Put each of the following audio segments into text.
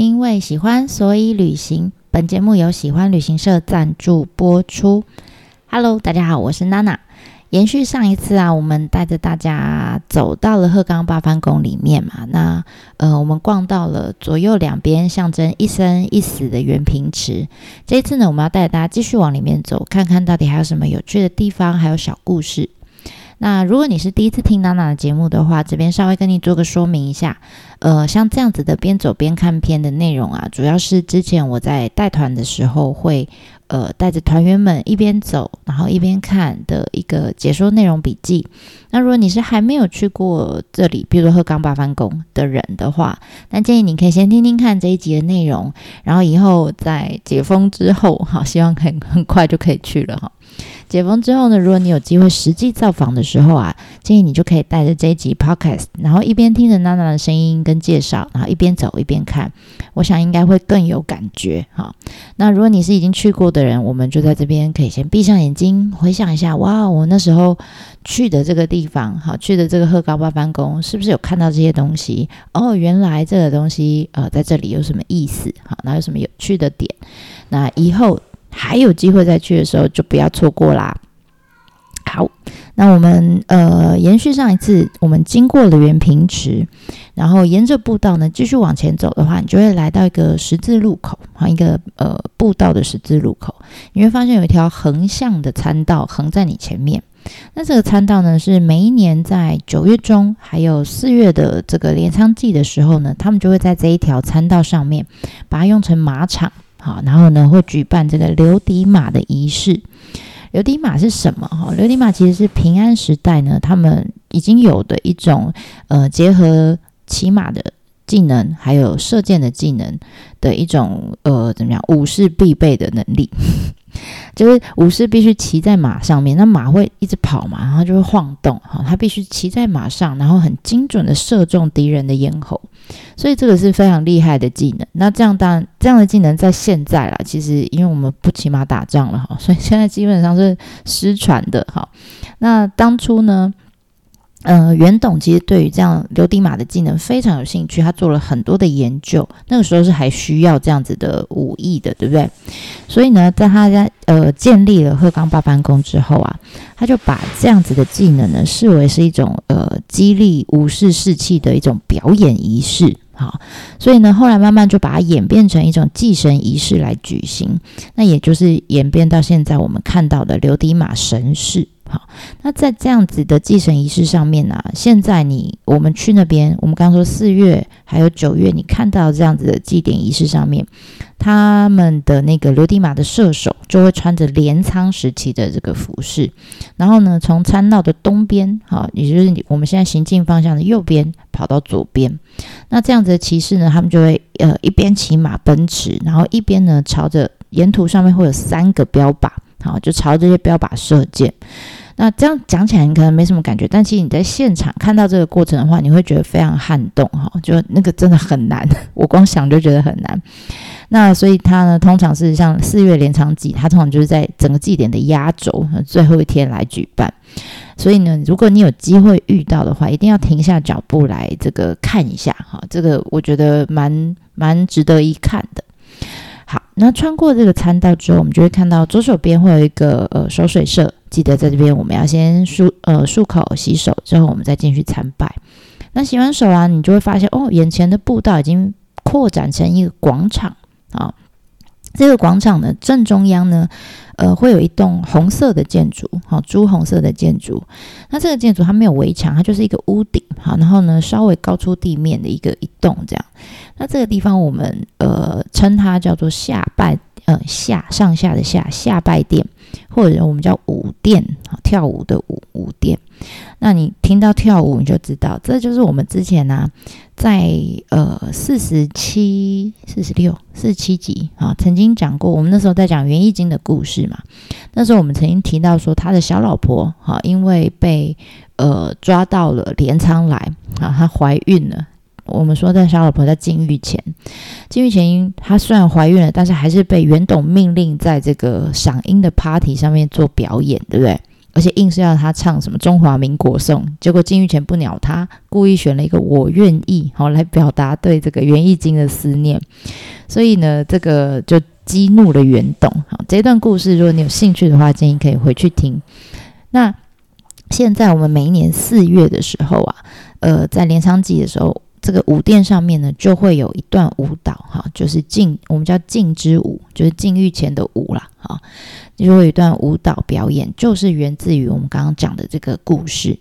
因为喜欢，所以旅行。本节目由喜欢旅行社赞助播出。Hello，大家好，我是娜娜。延续上一次啊，我们带着大家走到了鹤冈八幡宫里面嘛。那呃，我们逛到了左右两边象征一生一死的圆平池。这一次呢，我们要带着大家继续往里面走，看看到底还有什么有趣的地方，还有小故事。那如果你是第一次听娜娜的节目的话，这边稍微跟你做个说明一下。呃，像这样子的边走边看片的内容啊，主要是之前我在带团的时候会呃带着团员们一边走，然后一边看的一个解说内容笔记。那如果你是还没有去过这里，比如说鹤冈八幡宫的人的话，那建议你可以先听听看这一集的内容，然后以后在解封之后，好，希望很很快就可以去了哈。解封之后呢，如果你有机会实际造访的时候啊，建议你就可以带着这一集 podcast，然后一边听着娜娜的声音跟介绍，然后一边走一边看，我想应该会更有感觉哈。那如果你是已经去过的人，我们就在这边可以先闭上眼睛，回想一下，哇，我那时候去的这个地方，好，去的这个鹤高八幡宫，是不是有看到这些东西？哦，原来这个东西呃在这里有什么意思？好，那有什么有趣的点？那以后。还有机会再去的时候，就不要错过啦。好，那我们呃延续上一次，我们经过了圆平池，然后沿着步道呢继续往前走的话，你就会来到一个十字路口，好一个呃步道的十字路口，你会发现有一条横向的参道横在你前面。那这个参道呢，是每一年在九月中还有四月的这个镰仓季的时候呢，他们就会在这一条参道上面把它用成马场。好，然后呢，会举办这个留底马的仪式。留底马是什么？哈，留底马其实是平安时代呢，他们已经有的一种呃，结合骑马的技能，还有射箭的技能的一种呃，怎么样，武士必备的能力。就是武士必须骑在马上面，那马会一直跑嘛，然后就会晃动。哈，他必须骑在马上，然后很精准的射中敌人的咽喉，所以这个是非常厉害的技能。那这样当然，这样的技能在现在啦，其实因为我们不骑马打仗了哈，所以现在基本上是失传的哈。那当初呢？呃，袁董其实对于这样留底马的技能非常有兴趣，他做了很多的研究。那个时候是还需要这样子的武艺的，对不对？所以呢，在他家呃建立了鹤冈八幡宫之后啊，他就把这样子的技能呢视为是一种呃激励武士士气的一种表演仪式。好，所以呢，后来慢慢就把它演变成一种祭神仪式来举行。那也就是演变到现在我们看到的留底马神事。好，那在这样子的祭神仪式上面呢，现在你我们去那边，我们刚说四月还有九月，你看到这样子的祭典仪式上面，他们的那个留地马的射手就会穿着镰仓时期的这个服饰，然后呢，从参道的东边，好，也就是我们现在行进方向的右边，跑到左边，那这样子的骑士呢，他们就会呃一边骑马奔驰，然后一边呢朝着沿途上面会有三个标靶，好，就朝这些标靶射箭。那这样讲起来，你可能没什么感觉，但其实你在现场看到这个过程的话，你会觉得非常撼动哈，就那个真的很难，我光想就觉得很难。那所以它呢，通常是像四月连长祭，它通常就是在整个祭典的压轴最后一天来举办。所以呢，如果你有机会遇到的话，一定要停下脚步来这个看一下哈，这个我觉得蛮蛮值得一看的。好，那穿过这个餐道之后，我们就会看到左手边会有一个呃收水社，记得在这边我们要先漱呃漱口洗手，之后我们再进去参拜。那洗完手啊，你就会发现哦，眼前的步道已经扩展成一个广场啊。这个广场呢正中央呢，呃，会有一栋红色的建筑，好，朱红色的建筑。那这个建筑它没有围墙，它就是一个屋顶，好，然后呢稍微高出地面的一个一栋这样。那这个地方我们呃称它叫做下拜，呃下上下的下下拜殿，或者我们叫舞殿，跳舞的舞舞殿。那你听到跳舞，你就知道这就是我们之前呢在呃四十七、四十六、四十七集啊曾经讲过，我们那时候在讲元义经的故事嘛。那时候我们曾经提到说，他的小老婆哈因为被呃抓到了镰仓来啊，她怀孕了。我们说，在小老婆在禁欲前，禁欲前，她虽然怀孕了，但是还是被袁董命令在这个赏樱的 party 上面做表演，对不对？而且硬是要她唱什么中华民国颂，结果金玉泉不鸟她，故意选了一个我愿意，好来表达对这个袁义经的思念，所以呢，这个就激怒了袁董。好，这段故事如果你有兴趣的话，建议可以回去听。那现在我们每一年四月的时候啊，呃，在镰仓祭的时候。这个舞殿上面呢，就会有一段舞蹈，哈，就是敬，我们叫敬之舞，就是禁欲前的舞啦，哈，就会有一段舞蹈表演，就是源自于我们刚刚讲的这个故事。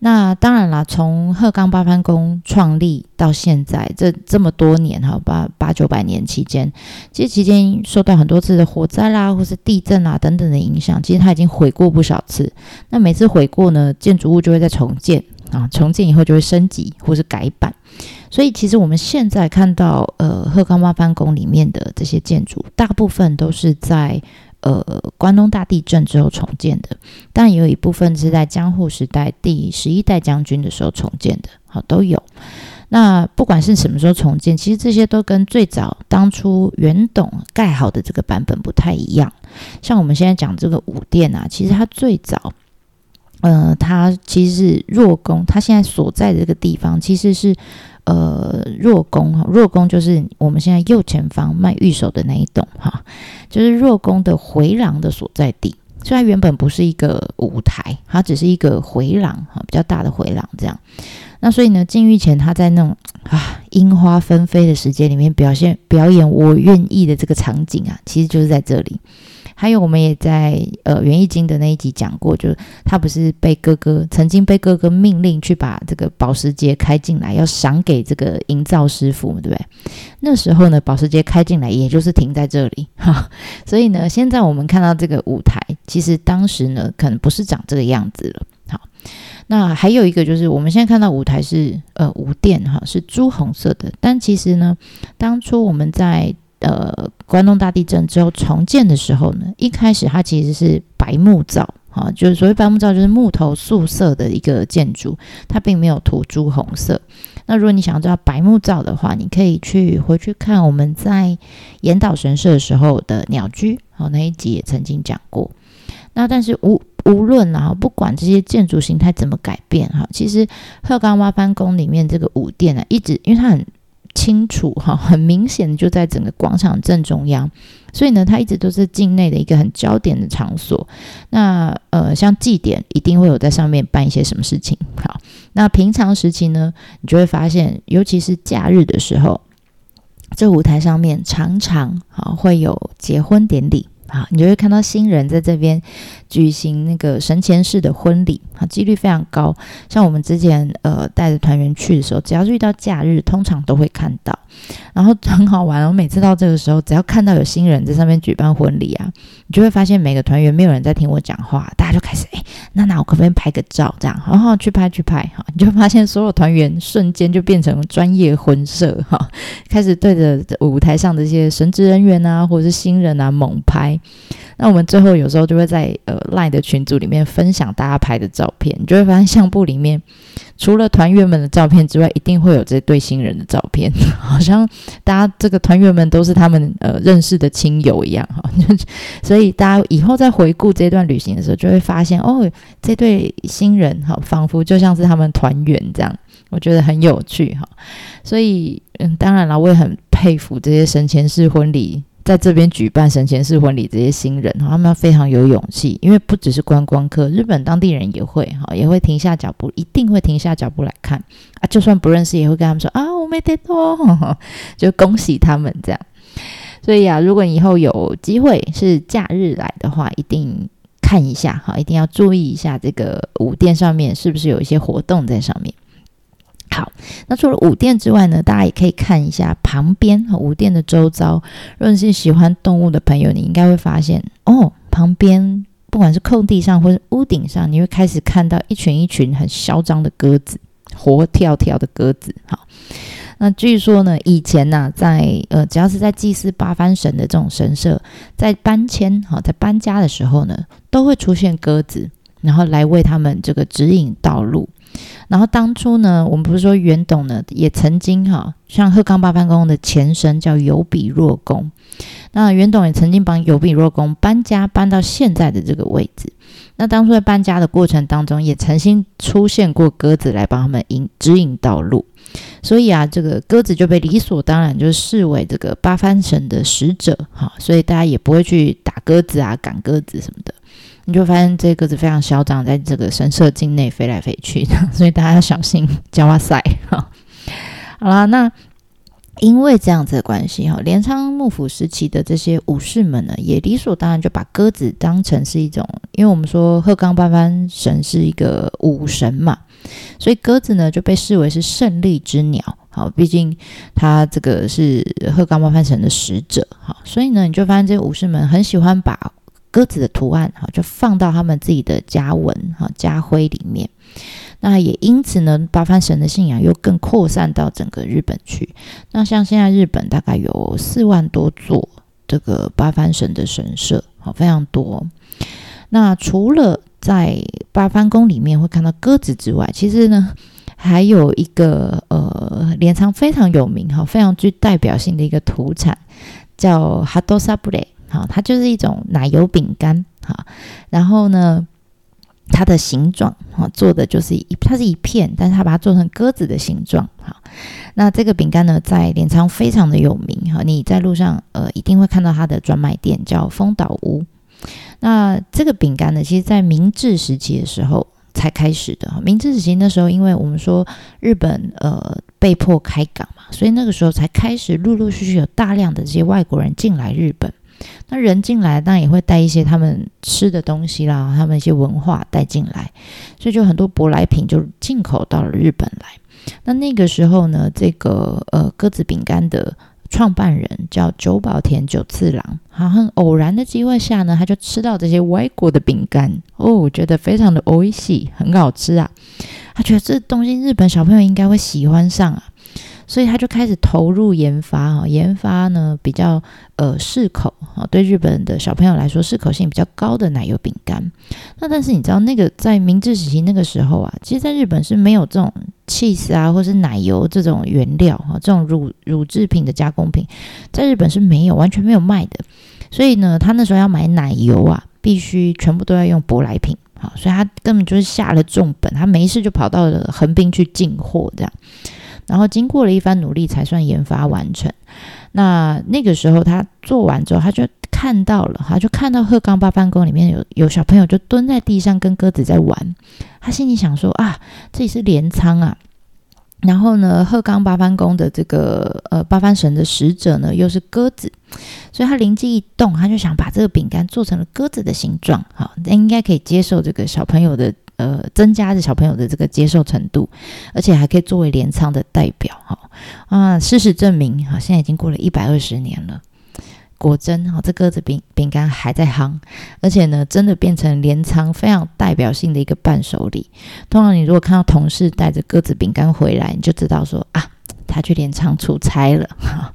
那当然啦，从鹤冈八幡宫创立到现在这这么多年，哈，八八九百年期间，其实期间受到很多次的火灾啦，或是地震啊等等的影响，其实它已经毁过不少次。那每次毁过呢，建筑物就会再重建。啊，重建以后就会升级或是改版，所以其实我们现在看到，呃，鹤冈八幡宫里面的这些建筑，大部分都是在呃关东大地震之后重建的，但也有一部分是在江户时代第十一代将军的时候重建的，好都有。那不管是什么时候重建，其实这些都跟最早当初元董盖好的这个版本不太一样。像我们现在讲这个五殿啊，其实它最早。呃，它其实是弱宫，它现在所在的这个地方其实是呃弱宫哈，弱宫就是我们现在右前方卖玉手的那一栋哈，就是弱宫的回廊的所在地。虽然原本不是一个舞台，它只是一个回廊哈，比较大的回廊这样。那所以呢，禁欲前他在那种啊樱花纷飞的时间里面表现表演我愿意的这个场景啊，其实就是在这里。还有，我们也在呃《园艺经》的那一集讲过，就是他不是被哥哥曾经被哥哥命令去把这个保时捷开进来，要赏给这个营造师傅，对不对？那时候呢，保时捷开进来，也就是停在这里哈。所以呢，现在我们看到这个舞台，其实当时呢，可能不是长这个样子了。好，那还有一个就是，我们现在看到舞台是呃舞殿哈，是朱红色的，但其实呢，当初我们在呃，关东大地震之后重建的时候呢，一开始它其实是白木造，哈，就是所谓白木造，就是木头素色的一个建筑，它并没有涂朱红色。那如果你想知道白木造的话，你可以去回去看我们在岩岛神社的时候的鸟居，好那一集也曾经讲过。那但是无无论啊，不管这些建筑形态怎么改变，哈，其实鹤冈挖番宫里面这个五殿呢，一直因为它很。清楚哈，很明显就在整个广场正中央，所以呢，它一直都是境内的一个很焦点的场所。那呃，像祭典一定会有在上面办一些什么事情。好，那平常时期呢，你就会发现，尤其是假日的时候，这舞台上面常常啊会有结婚典礼。啊，你就会看到新人在这边举行那个神前式的婚礼，啊，几率非常高。像我们之前呃带着团员去的时候，只要是遇到假日，通常都会看到。然后很好玩，我每次到这个时候，只要看到有新人在上面举办婚礼啊，你就会发现每个团员没有人在听我讲话，大家就开始哎，那那我可不可以拍个照？这样，然后去拍去拍，哈，你就发现所有团员瞬间就变成专业婚摄，哈，开始对着舞台上的这些神职人员啊，或者是新人啊猛拍。那我们最后有时候就会在呃 LINE 的群组里面分享大家拍的照片，你就会发现相簿里面除了团员们的照片之外，一定会有这对新人的照片，好像大家这个团员们都是他们呃认识的亲友一样哈。所以大家以后在回顾这段旅行的时候，就会发现哦，这对新人哈，仿佛就像是他们团员这样，我觉得很有趣哈。所以嗯，当然了，我也很佩服这些神前式婚礼。在这边举办神前式婚礼，这些新人他们非常有勇气，因为不只是观光客，日本当地人也会哈，也会停下脚步，一定会停下脚步来看啊。就算不认识，也会跟他们说啊，我没得多，就恭喜他们这样。所以啊，如果以后有机会是假日来的话，一定看一下哈，一定要注意一下这个舞殿上面是不是有一些活动在上面。好，那除了五殿之外呢，大家也可以看一下旁边和五殿的周遭。如果是喜欢动物的朋友，你应该会发现哦，旁边不管是空地上或者屋顶上，你会开始看到一群一群很嚣张的鸽子，活跳跳的鸽子。好，那据说呢，以前呢，在呃，只要是在祭祀八幡神的这种神社，在搬迁哈，在搬家的时候呢，都会出现鸽子，然后来为他们这个指引道路。然后当初呢，我们不是说袁董呢，也曾经哈，像鹤冈八幡宫的前身叫有比若宫，那袁董也曾经帮有比若宫搬家，搬到现在的这个位置。那当初在搬家的过程当中，也曾经出现过鸽子来帮他们引指引道路。所以啊，这个鸽子就被理所当然就视为这个八幡神的使者哈，所以大家也不会去打鸽子啊、赶鸽子什么的。你就发现这鸽子非常嚣张，在这个神社境内飞来飞去，所以大家要小心叫哇塞哈。好啦，那因为这样子的关系哈，镰仓幕府时期的这些武士们呢，也理所当然就把鸽子当成是一种，因为我们说鹤冈八幡神是一个武神嘛。所以鸽子呢就被视为是胜利之鸟，好，毕竟它这个是鹤冈八幡神的使者，好，所以呢你就发现这些武士们很喜欢把鸽子的图案，哈，就放到他们自己的家纹，哈，家徽里面。那也因此呢，八幡神的信仰又更扩散到整个日本去。那像现在日本大概有四万多座这个八幡神的神社，好，非常多。那除了在八幡宫里面会看到鸽子之外，其实呢，还有一个呃镰仓非常有名哈，非常具代表性的一个土产叫哈多萨布雷，好，它就是一种奶油饼干哈。然后呢，它的形状哈做的就是一，它是一片，但是它把它做成鸽子的形状哈。那这个饼干呢，在镰仓非常的有名哈，你在路上呃一定会看到它的专卖店叫丰岛屋。那这个饼干呢，其实，在明治时期的时候才开始的。明治时期那时候，因为我们说日本呃被迫开港嘛，所以那个时候才开始陆陆续续有大量的这些外国人进来日本。那人进来，当然也会带一些他们吃的东西啦，他们一些文化带进来，所以就很多舶来品就进口到了日本来。那那个时候呢，这个呃鸽子饼干的。创办人叫久保田久次郎，好，很偶然的机会下呢，他就吃到这些外国的饼干哦，觉得非常的欧系，很好吃啊。他觉得这东西日本小朋友应该会喜欢上啊。所以他就开始投入研发哈，研发呢比较呃适口啊，对日本的小朋友来说适口性比较高的奶油饼干。那但是你知道那个在明治时期那个时候啊，其实在日本是没有这种 cheese 啊，或是奶油这种原料哈，这种乳乳制品的加工品，在日本是没有完全没有卖的。所以呢，他那时候要买奶油啊，必须全部都要用舶来品好，所以他根本就是下了重本，他没事就跑到了横滨去进货这样。然后经过了一番努力，才算研发完成。那那个时候他做完之后，他就看到了，他就看到鹤冈八幡宫里面有有小朋友就蹲在地上跟鸽子在玩。他心里想说啊，这里是镰仓啊。然后呢，鹤冈八幡宫的这个呃八幡神的使者呢又是鸽子，所以他灵机一动，他就想把这个饼干做成了鸽子的形状。好，那应该可以接受这个小朋友的。呃，增加着小朋友的这个接受程度，而且还可以作为镰仓的代表哈啊！事实证明，哈，现在已经过了一百二十年了，果真哈，这鸽子饼饼干还在夯，而且呢，真的变成镰仓非常代表性的一个伴手礼。通常你如果看到同事带着鸽子饼干回来，你就知道说啊，他去镰仓出差了哈。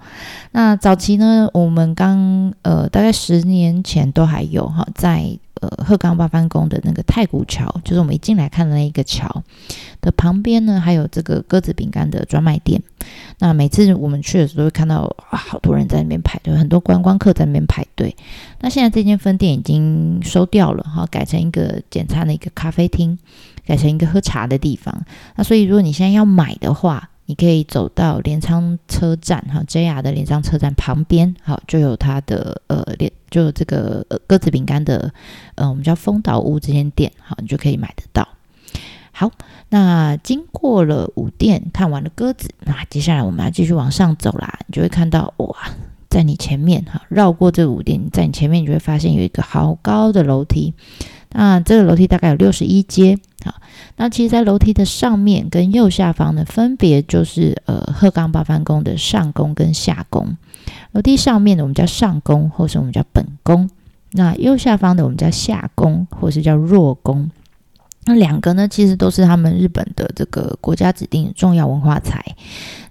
那早期呢，我们刚呃，大概十年前都还有哈，在。呃，鹤冈八幡宫的那个太古桥，就是我们一进来看的那一个桥的旁边呢，还有这个鸽子饼干的专卖店。那每次我们去的时候，都会看到啊好多人在那边排队，很多观光客在那边排队。那现在这间分店已经收掉了，哈，改成一个简餐的一个咖啡厅，改成一个喝茶的地方。那所以，如果你现在要买的话，你可以走到镰仓车站，哈，JR 的镰仓车站旁边，好，就有它的呃连。就这个鸽子饼干的，呃，我们叫丰岛屋这间店，好，你就可以买得到。好，那经过了五店，看完了鸽子，那接下来我们要继续往上走啦。你就会看到，哇，在你前面，哈，绕过这五店，在你前面，你就会发现有一个好高的楼梯。那这个楼梯大概有六十一阶，好，那其实，在楼梯的上面跟右下方呢，分别就是呃鹤冈八幡宫的上宫跟下宫。楼梯上面的我们叫上宫，或是我们叫本宫；那右下方的我们叫下宫，或是叫弱宫。那两个呢，其实都是他们日本的这个国家指定重要文化财。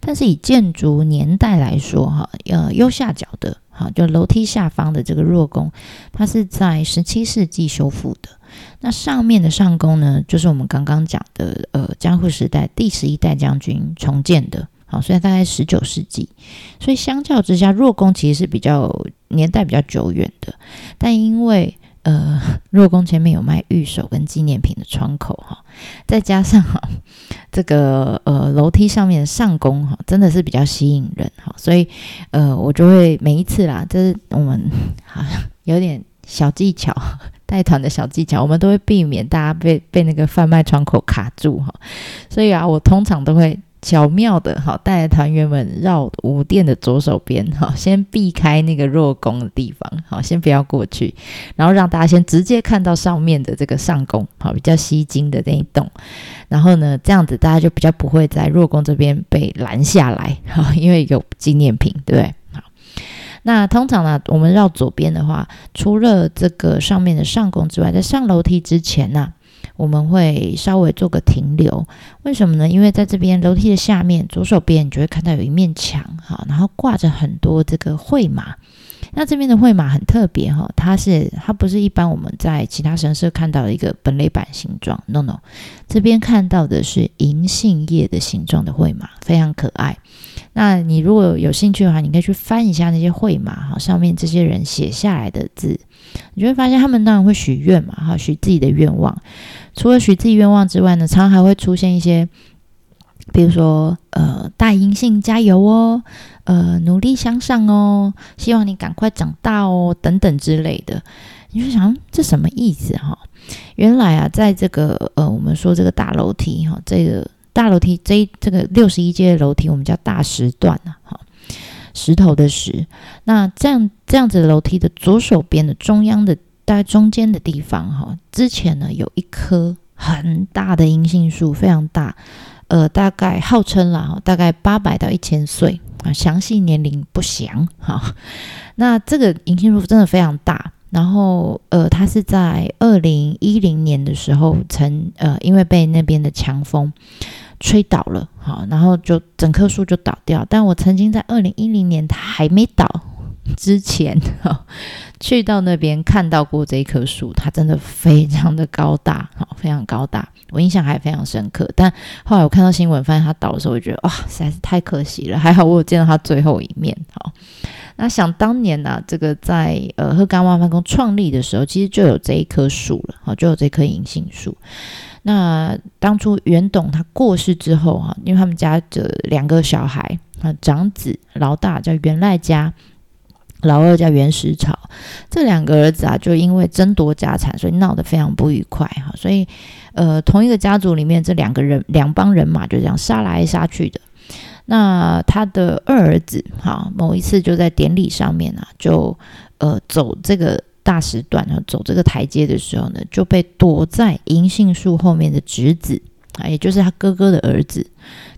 但是以建筑年代来说，哈，呃，右下角的，就楼梯下方的这个弱宫，它是在十七世纪修复的。那上面的上宫呢，就是我们刚刚讲的，呃，江户时代第十一代将军重建的。好，所以大概十九世纪，所以相较之下，弱宫其实是比较年代比较久远的，但因为呃，若宫前面有卖玉手跟纪念品的窗口哈，再加上哈这个呃楼梯上面的上宫哈，真的是比较吸引人哈，所以呃我就会每一次啦，这是我们好像有点小技巧 带团的小技巧，我们都会避免大家被被那个贩卖窗口卡住哈，所以啊，我通常都会。巧妙的，哈，带着团员们绕五殿的左手边，哈，先避开那个弱宫的地方，好，先不要过去，然后让大家先直接看到上面的这个上宫，好，比较吸睛的那一栋，然后呢，这样子大家就比较不会在弱宫这边被拦下来，哈，因为有纪念品，对不对？好，那通常呢，我们绕左边的话，除了这个上面的上宫之外，在上楼梯之前呢。我们会稍微做个停留，为什么呢？因为在这边楼梯的下面左手边，你就会看到有一面墙，哈，然后挂着很多这个绘马。那这边的绘马很特别，哈，它是它不是一般我们在其他神社看到的一个本垒板形状，no no，这边看到的是银杏叶的形状的绘马，非常可爱。那你如果有兴趣的话，你可以去翻一下那些会嘛，哈，上面这些人写下来的字，你就会发现他们当然会许愿嘛，哈，许自己的愿望。除了许自己愿望之外呢，常常还会出现一些，比如说，呃，大银杏加油哦，呃，努力向上哦，希望你赶快长大哦，等等之类的。你就想这什么意思哈？原来啊，在这个呃，我们说这个大楼梯哈，这个大楼梯这这个六十一阶的楼梯，我们叫大石段啊，哈，石头的石。那这样这样子的楼梯的左手边的中央的。在中间的地方，哈，之前呢有一棵很大的银杏树，非常大，呃，大概号称啦，大概八百到一千岁啊，详细年龄不详，哈。那这个银杏树真的非常大，然后呃，它是在二零一零年的时候，曾呃，因为被那边的强风吹倒了，好，然后就整棵树就倒掉。但我曾经在二零一零年它还没倒之前，哈。去到那边看到过这一棵树，它真的非常的高大，好，非常高大，我印象还非常深刻。但后来我看到新闻，发现它倒的时候，我觉得哇，实在是太可惜了。还好我有见到它最后一面。好，那想当年呢，这个在呃鹤冈万幡宫创立的时候，其实就有这一棵树了，好，就有这棵银杏树。那当初袁董他过世之后，哈，因为他们家的两个小孩啊，长子老大叫袁赖家。老二叫袁石草，这两个儿子啊，就因为争夺家产，所以闹得非常不愉快哈。所以，呃，同一个家族里面这两个人两帮人马就这样杀来杀去的。那他的二儿子哈，某一次就在典礼上面啊，就呃走这个大时段啊，走这个台阶的时候呢，就被躲在银杏树后面的侄子啊，也就是他哥哥的儿子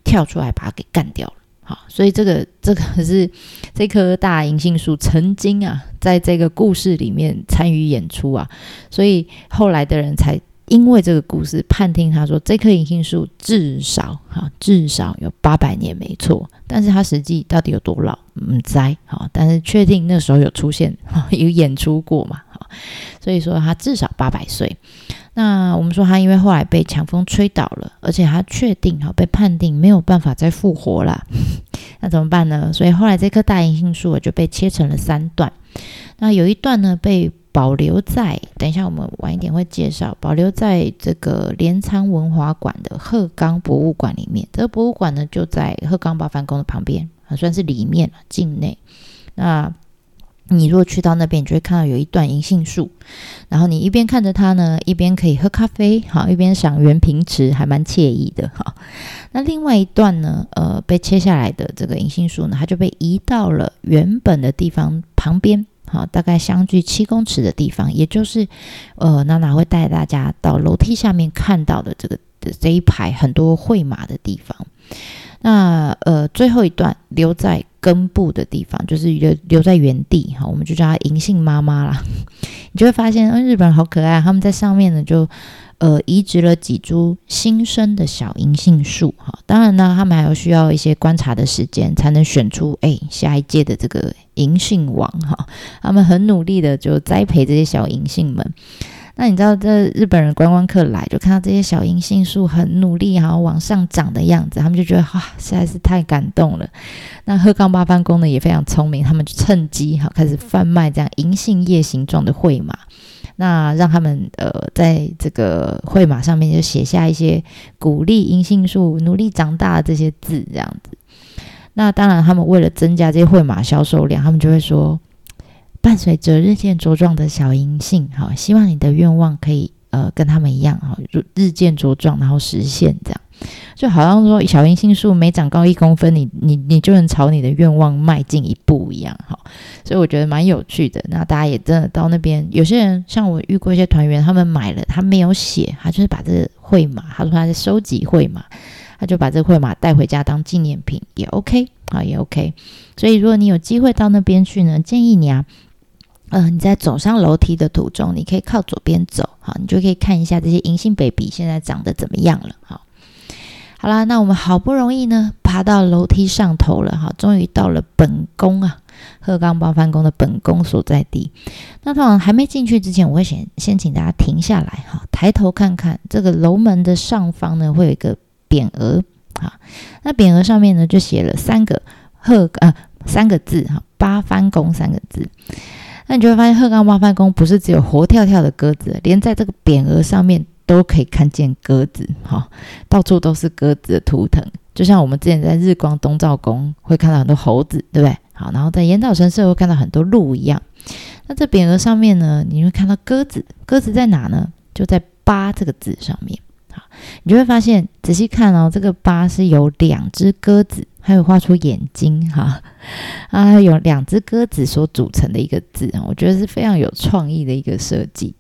跳出来把他给干掉了。好，所以这个这个是 这棵大银杏树曾经啊，在这个故事里面参与演出啊，所以后来的人才因为这个故事判定他说这棵银杏树至少哈至少有八百年没错，但是它实际到底有多老，嗯，栽好，但是确定那时候有出现 有演出过嘛，哈，所以说它至少八百岁。那我们说他因为后来被强风吹倒了，而且他确定哈被判定没有办法再复活了，那怎么办呢？所以后来这棵大银杏树就被切成了三段。那有一段呢被保留在，等一下我们晚一点会介绍，保留在这个镰仓文华馆的鹤冈博物馆里面。这个博物馆呢就在鹤冈八幡宫的旁边，啊算是里面了境内。那你如果去到那边，你就会看到有一段银杏树，然后你一边看着它呢，一边可以喝咖啡，好，一边赏圆平池，还蛮惬意的，哈。那另外一段呢，呃，被切下来的这个银杏树呢，它就被移到了原本的地方旁边，好，大概相距七公尺的地方，也就是，呃，娜娜会带大家到楼梯下面看到的这个的这一排很多会马的地方。那呃，最后一段留在根部的地方，就是留留在原地哈，我们就叫它银杏妈妈啦。你就会发现，嗯，日本人好可爱，他们在上面呢就呃移植了几株新生的小银杏树哈。当然呢，他们还要需要一些观察的时间，才能选出哎下一届的这个银杏王哈。他们很努力的就栽培这些小银杏们。那你知道，这日本人观光客来就看到这些小银杏树很努力，然后往上长的样子，他们就觉得哇，实在是太感动了。那鹤冈八幡宫呢也非常聪明，他们就趁机哈开始贩卖这样银杏叶形状的绘马，那让他们呃在这个会马上面就写下一些鼓励银杏树努力长大的这些字，这样子。那当然，他们为了增加这些会马销售量，他们就会说。伴随着日渐茁壮的小银杏，哈，希望你的愿望可以呃跟他们一样，哈，日日渐茁壮，然后实现这样，就好像说小银杏树每长高一公分，你你你就能朝你的愿望迈进一步一样，哈，所以我觉得蛮有趣的。那大家也真的到那边，有些人像我遇过一些团员，他们买了，他没有写，他就是把这个绘马，他说他在收集会马，他就把这个绘马带回家当纪念品，也 OK 啊，也 OK。所以如果你有机会到那边去呢，建议你啊。嗯，你在走上楼梯的途中，你可以靠左边走，好，你就可以看一下这些银杏 baby 现在长得怎么样了，好，好啦，那我们好不容易呢爬到楼梯上头了，哈，终于到了本宫啊，鹤冈八幡宫的本宫所在地。那通常还没进去之前，我会先先请大家停下来，哈，抬头看看这个楼门的上方呢，会有一个匾额，啊，那匾额上面呢就写了三个鹤呃三个字，哈，八幡宫三个字。那你就会发现，鹤冈八幡宫不是只有活跳跳的鸽子，连在这个匾额上面都可以看见鸽子，哈，到处都是鸽子的图腾。就像我们之前在日光东照宫会看到很多猴子，对不对？好，然后在岩岛神社会看到很多鹿一样。那这匾额上面呢，你会看到鸽子，鸽子在哪呢？就在“八”这个字上面。好，你就会发现，仔细看哦，这个“八”是有两只鸽子。还有画出眼睛哈啊，有两只鸽子所组成的一个字啊，我觉得是非常有创意的一个设计。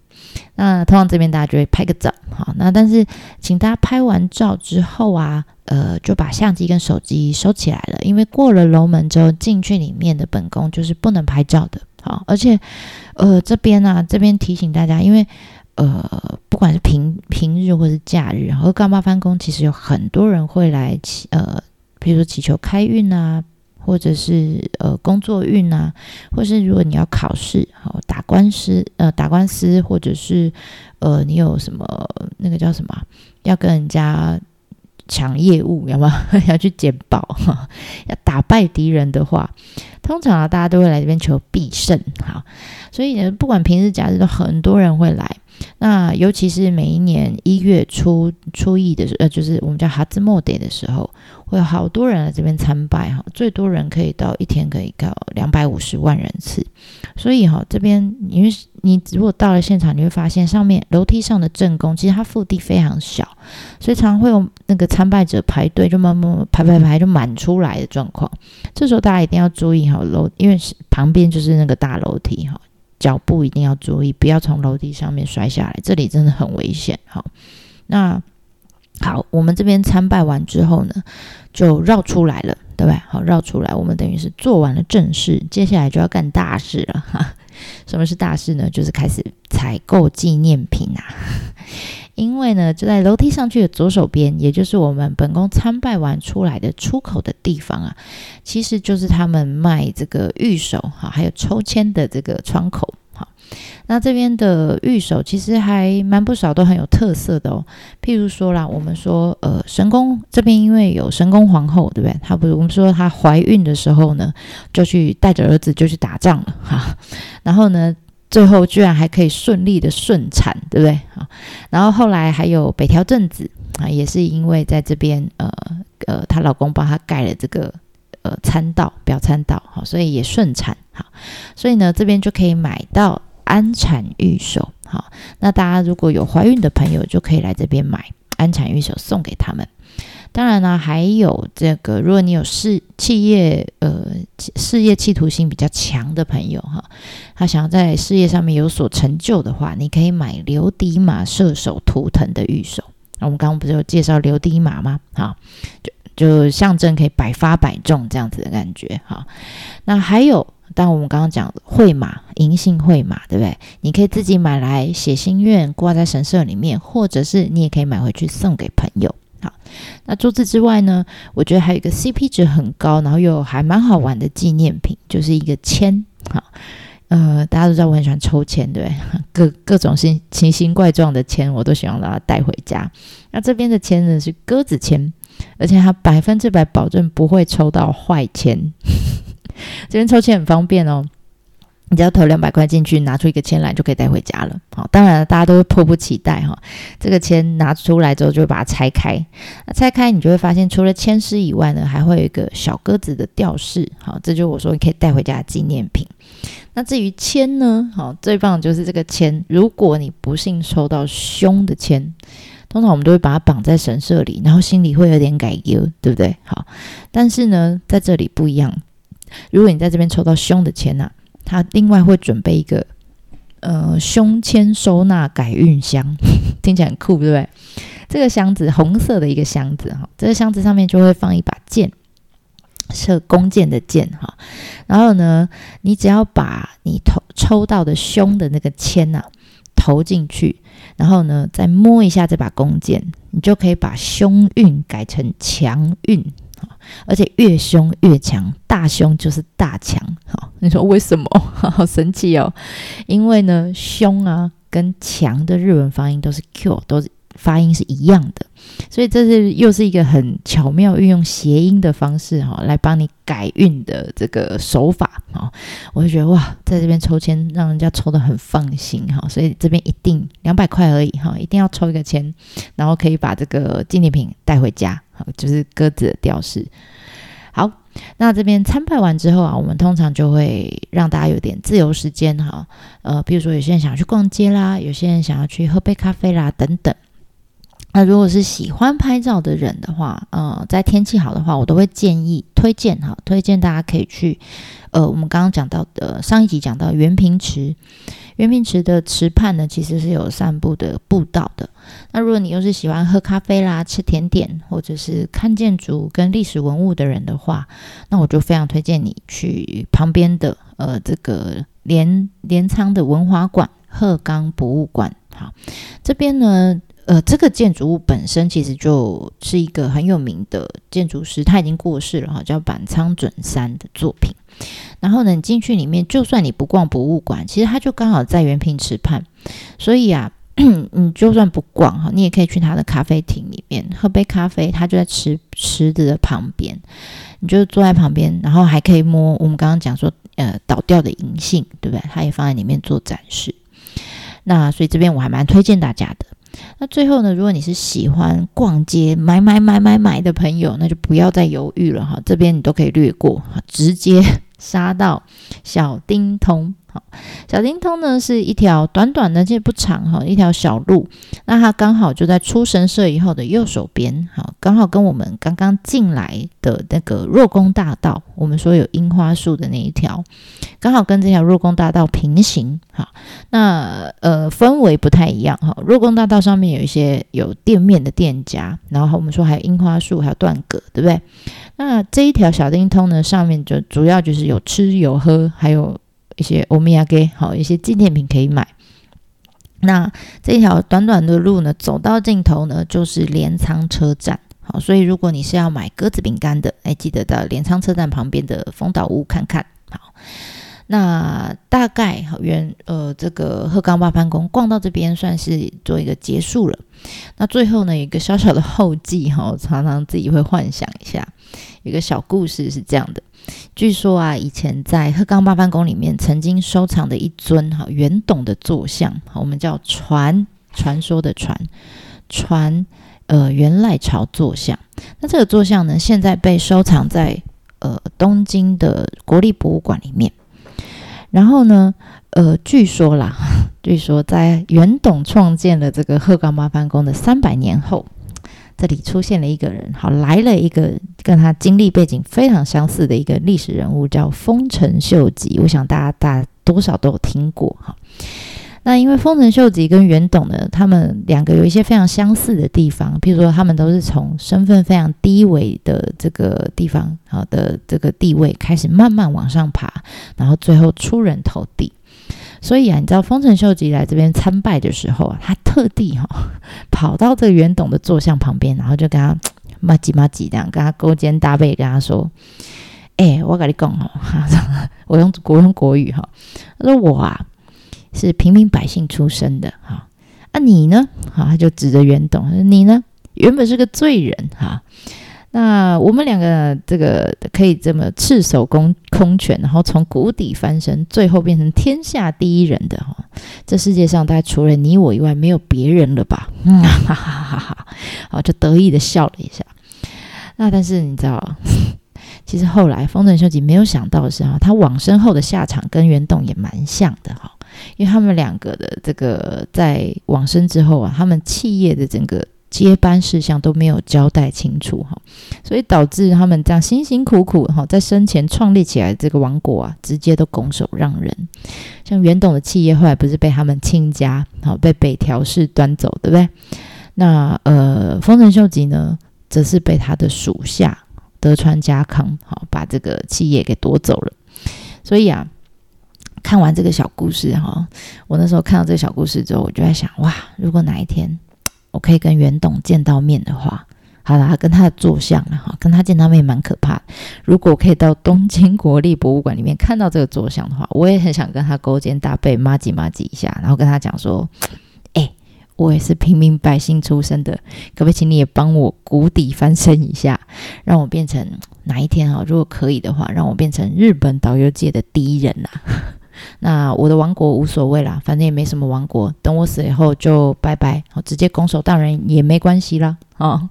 那通常这边大家就会拍个照好，那但是请大家拍完照之后啊，呃，就把相机跟手机收起来了，因为过了楼门之后进去里面的本宫就是不能拍照的。好，而且呃这边呢，这边提醒大家，因为呃不管是平平日或是假日，然后高八幡宫其实有很多人会来祈呃。比如说祈求开运啊，或者是呃工作运啊，或是如果你要考试，好打官司，呃打官司，或者是呃你有什么那个叫什么，要跟人家抢业务，要吗？要去捡宝，要打败敌人的话，通常啊大家都会来这边求必胜，好，所以呢不管平日假日都很多人会来。那尤其是每一年一月初初一的时，呃，就是我们叫哈兹莫德的时候，会有好多人来这边参拜哈，最多人可以到一天可以到两百五十万人次。所以哈，这边因为你如果到了现场，你会发现上面楼梯上的正宫其实它腹地非常小，所以常常会有那个参拜者排队就慢慢排排排就满出来的状况。这时候大家一定要注意哈，楼因为旁边就是那个大楼梯哈。脚步一定要注意，不要从楼梯上面摔下来，这里真的很危险。好，那好，我们这边参拜完之后呢，就绕出来了，对不对？好，绕出来，我们等于是做完了正事，接下来就要干大事了。哈，什么是大事呢？就是开始采购纪念品啊。因为呢，就在楼梯上去的左手边，也就是我们本宫参拜完出来的出口的地方啊，其实就是他们卖这个玉手哈，还有抽签的这个窗口。那这边的玉手其实还蛮不少，都很有特色的哦。譬如说啦，我们说呃，神宫这边因为有神宫皇后，对不对？她不是我们说她怀孕的时候呢，就去带着儿子就去打仗了哈。然后呢？最后居然还可以顺利的顺产，对不对啊？然后后来还有北条正子啊，也是因为在这边呃呃，她老公帮她盖了这个呃餐道表参道，好，所以也顺产好，所以呢这边就可以买到安产玉手好，那大家如果有怀孕的朋友就可以来这边买安产玉手送给他们。当然呢，还有这个，如果你有事企业呃事业企图心比较强的朋友哈，他想要在事业上面有所成就的话，你可以买留迪马射手图腾的玉手。我们刚刚不是有介绍留迪马吗？哈，就就象征可以百发百中这样子的感觉哈。那还有，但我们刚刚讲会马银杏会马，对不对？你可以自己买来写心愿，挂在神社里面，或者是你也可以买回去送给朋友。好，那除此之外呢？我觉得还有一个 CP 值很高，然后又还蛮好玩的纪念品，就是一个签。好，呃，大家都知道我很喜欢抽签，对不对？各各种形奇形怪状的签，我都喜欢把它带回家。那这边的签呢是鸽子签，而且它百分之百保证不会抽到坏签。这边抽签很方便哦。你只要投两百块进去，拿出一个签来就可以带回家了。好，当然了，大家都会迫不及待哈。这个签拿出来之后，就会把它拆开。那拆开，你就会发现，除了签诗以外呢，还会有一个小鸽子的吊饰。好，这就是我说你可以带回家的纪念品。那至于签呢？好，最棒的就是这个签。如果你不幸抽到凶的签，通常我们都会把它绑在神社里，然后心里会有点改忧，对不对？好，但是呢，在这里不一样。如果你在这边抽到凶的签呐。他另外会准备一个呃胸签收纳改运箱，听起来很酷，对不对？这个箱子红色的一个箱子哈，这个箱子上面就会放一把剑，是弓箭的箭哈。然后呢，你只要把你投抽到的凶的那个签呐投进去，然后呢再摸一下这把弓箭，你就可以把凶运改成强运。而且越凶越强，大凶就是大强。好，你说为什么？好神奇哦！因为呢，凶啊跟强的日文发音都是 Q，都是发音是一样的，所以这是又是一个很巧妙运用谐音的方式哈，来帮你改运的这个手法啊！我就觉得哇，在这边抽签让人家抽的很放心哈，所以这边一定两百块而已哈，一定要抽一个签，然后可以把这个纪念品带回家。好，就是鸽子的吊饰。好，那这边参拜完之后啊，我们通常就会让大家有点自由时间哈。呃，比如说有些人想要去逛街啦，有些人想要去喝杯咖啡啦，等等。那如果是喜欢拍照的人的话，呃，在天气好的话，我都会建议推荐哈，推荐大家可以去。呃，我们刚刚讲到的上一集讲到原平池。圆明池的池畔呢，其实是有散步的步道的。那如果你又是喜欢喝咖啡啦、吃甜点，或者是看建筑跟历史文物的人的话，那我就非常推荐你去旁边的呃这个镰镰仓的文华馆鹤冈博物馆。好，这边呢，呃，这个建筑物本身其实就是一个很有名的建筑师，他已经过世了哈，叫板仓准三的作品。然后呢，你进去里面，就算你不逛博物馆，其实它就刚好在原平池畔，所以啊，你就算不逛哈，你也可以去他的咖啡厅里面喝杯咖啡，他就在池池子的旁边，你就坐在旁边，然后还可以摸我们刚刚讲说，呃，倒掉的银杏，对不对？他也放在里面做展示。那所以这边我还蛮推荐大家的。那最后呢，如果你是喜欢逛街买买买买买的朋友，那就不要再犹豫了哈，这边你都可以略过，直接 杀到小叮通。好，小丁通呢是一条短短的，其实不长哈，一条小路。那它刚好就在出神社以后的右手边，好，刚好跟我们刚刚进来的那个若宫大道，我们说有樱花树的那一条，刚好跟这条若宫大道平行。好，那呃氛围不太一样哈。若宫大道上面有一些有店面的店家，然后我们说还有樱花树，还有断葛，对不对？那这一条小丁通呢，上面就主要就是有吃有喝，还有。一些欧米亚给好一些纪念品可以买。那这条短短的路呢，走到尽头呢就是镰仓车站。好，所以如果你是要买鸽子饼干的，哎，记得到镰仓车站旁边的丰岛屋看看。好，那大概好原呃这个鹤冈八幡宫逛到这边算是做一个结束了。那最后呢，有一个小小的后记哈，常常自己会幻想一下，有个小故事是这样的。据说啊，以前在鹤冈八幡宫里面曾经收藏的一尊哈元董的坐像，我们叫传传说的传传呃元赖朝坐像。那这个坐像呢，现在被收藏在呃东京的国立博物馆里面。然后呢，呃，据说啦，据说在元董创建了这个鹤冈八幡宫的三百年后。这里出现了一个人，好来了一个跟他经历背景非常相似的一个历史人物，叫丰臣秀吉。我想大家大多少都有听过哈。那因为丰臣秀吉跟元董呢，他们两个有一些非常相似的地方，譬如说他们都是从身份非常低微的这个地方好的这个地位开始慢慢往上爬，然后最后出人头地。所以啊，你知道丰臣秀吉来这边参拜的时候啊，他特地哈 跑到这个元董的坐像旁边，然后就跟他骂几骂几这样，跟他勾肩搭背，跟他说：“哎，我跟你讲哦，我用国用国语哈，他说我啊是平民百姓出身的哈，啊你呢？哈，他就指着袁董，你呢？原本是个罪人哈。那我们两个这个可以这么赤手空空拳，然后从谷底翻身，最后变成天下第一人的哈，这世界上大概除了你我以外，没有别人了吧？嗯，哈哈哈哈，好，就得意的笑了一下。那但是你知道，其实后来丰臣秀吉没有想到的是哈，他往身后的下场跟袁栋也蛮像的哈，因为他们两个的这个在往生之后啊，他们企业的整个。接班事项都没有交代清楚哈，所以导致他们这样辛辛苦苦哈，在生前创立起来这个王国啊，直接都拱手让人。像袁董的企业后来不是被他们亲家好被北条氏端走，对不对？那呃，丰臣秀吉呢，则是被他的属下德川家康好把这个企业给夺走了。所以啊，看完这个小故事哈，我那时候看到这个小故事之后，我就在想哇，如果哪一天。我可以跟袁董见到面的话，好啦，跟他的坐像了哈，跟他见到面蛮可怕的。如果可以到东京国立博物馆里面看到这个坐像的话，我也很想跟他勾肩搭背，麻吉麻吉一下，然后跟他讲说：“哎，我也是平民百姓出身的，可不可以请你也帮我谷底翻身一下，让我变成哪一天啊？如果可以的话，让我变成日本导游界的第一人呐！”那我的王国无所谓啦，反正也没什么王国。等我死以后就拜拜，好直接拱手当人也没关系啦。啊，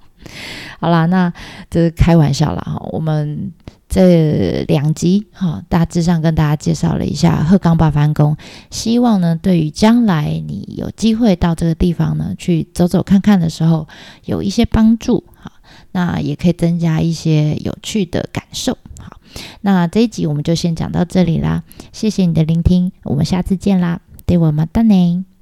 好啦，那这是开玩笑啦。哈。我们这两集哈，大致上跟大家介绍了一下鹤冈八幡宫，希望呢，对于将来你有机会到这个地方呢去走走看看的时候，有一些帮助。哈，那也可以增加一些有趣的感受。好。那这一集我们就先讲到这里啦，谢谢你的聆听，我们下次见啦，对我们等你。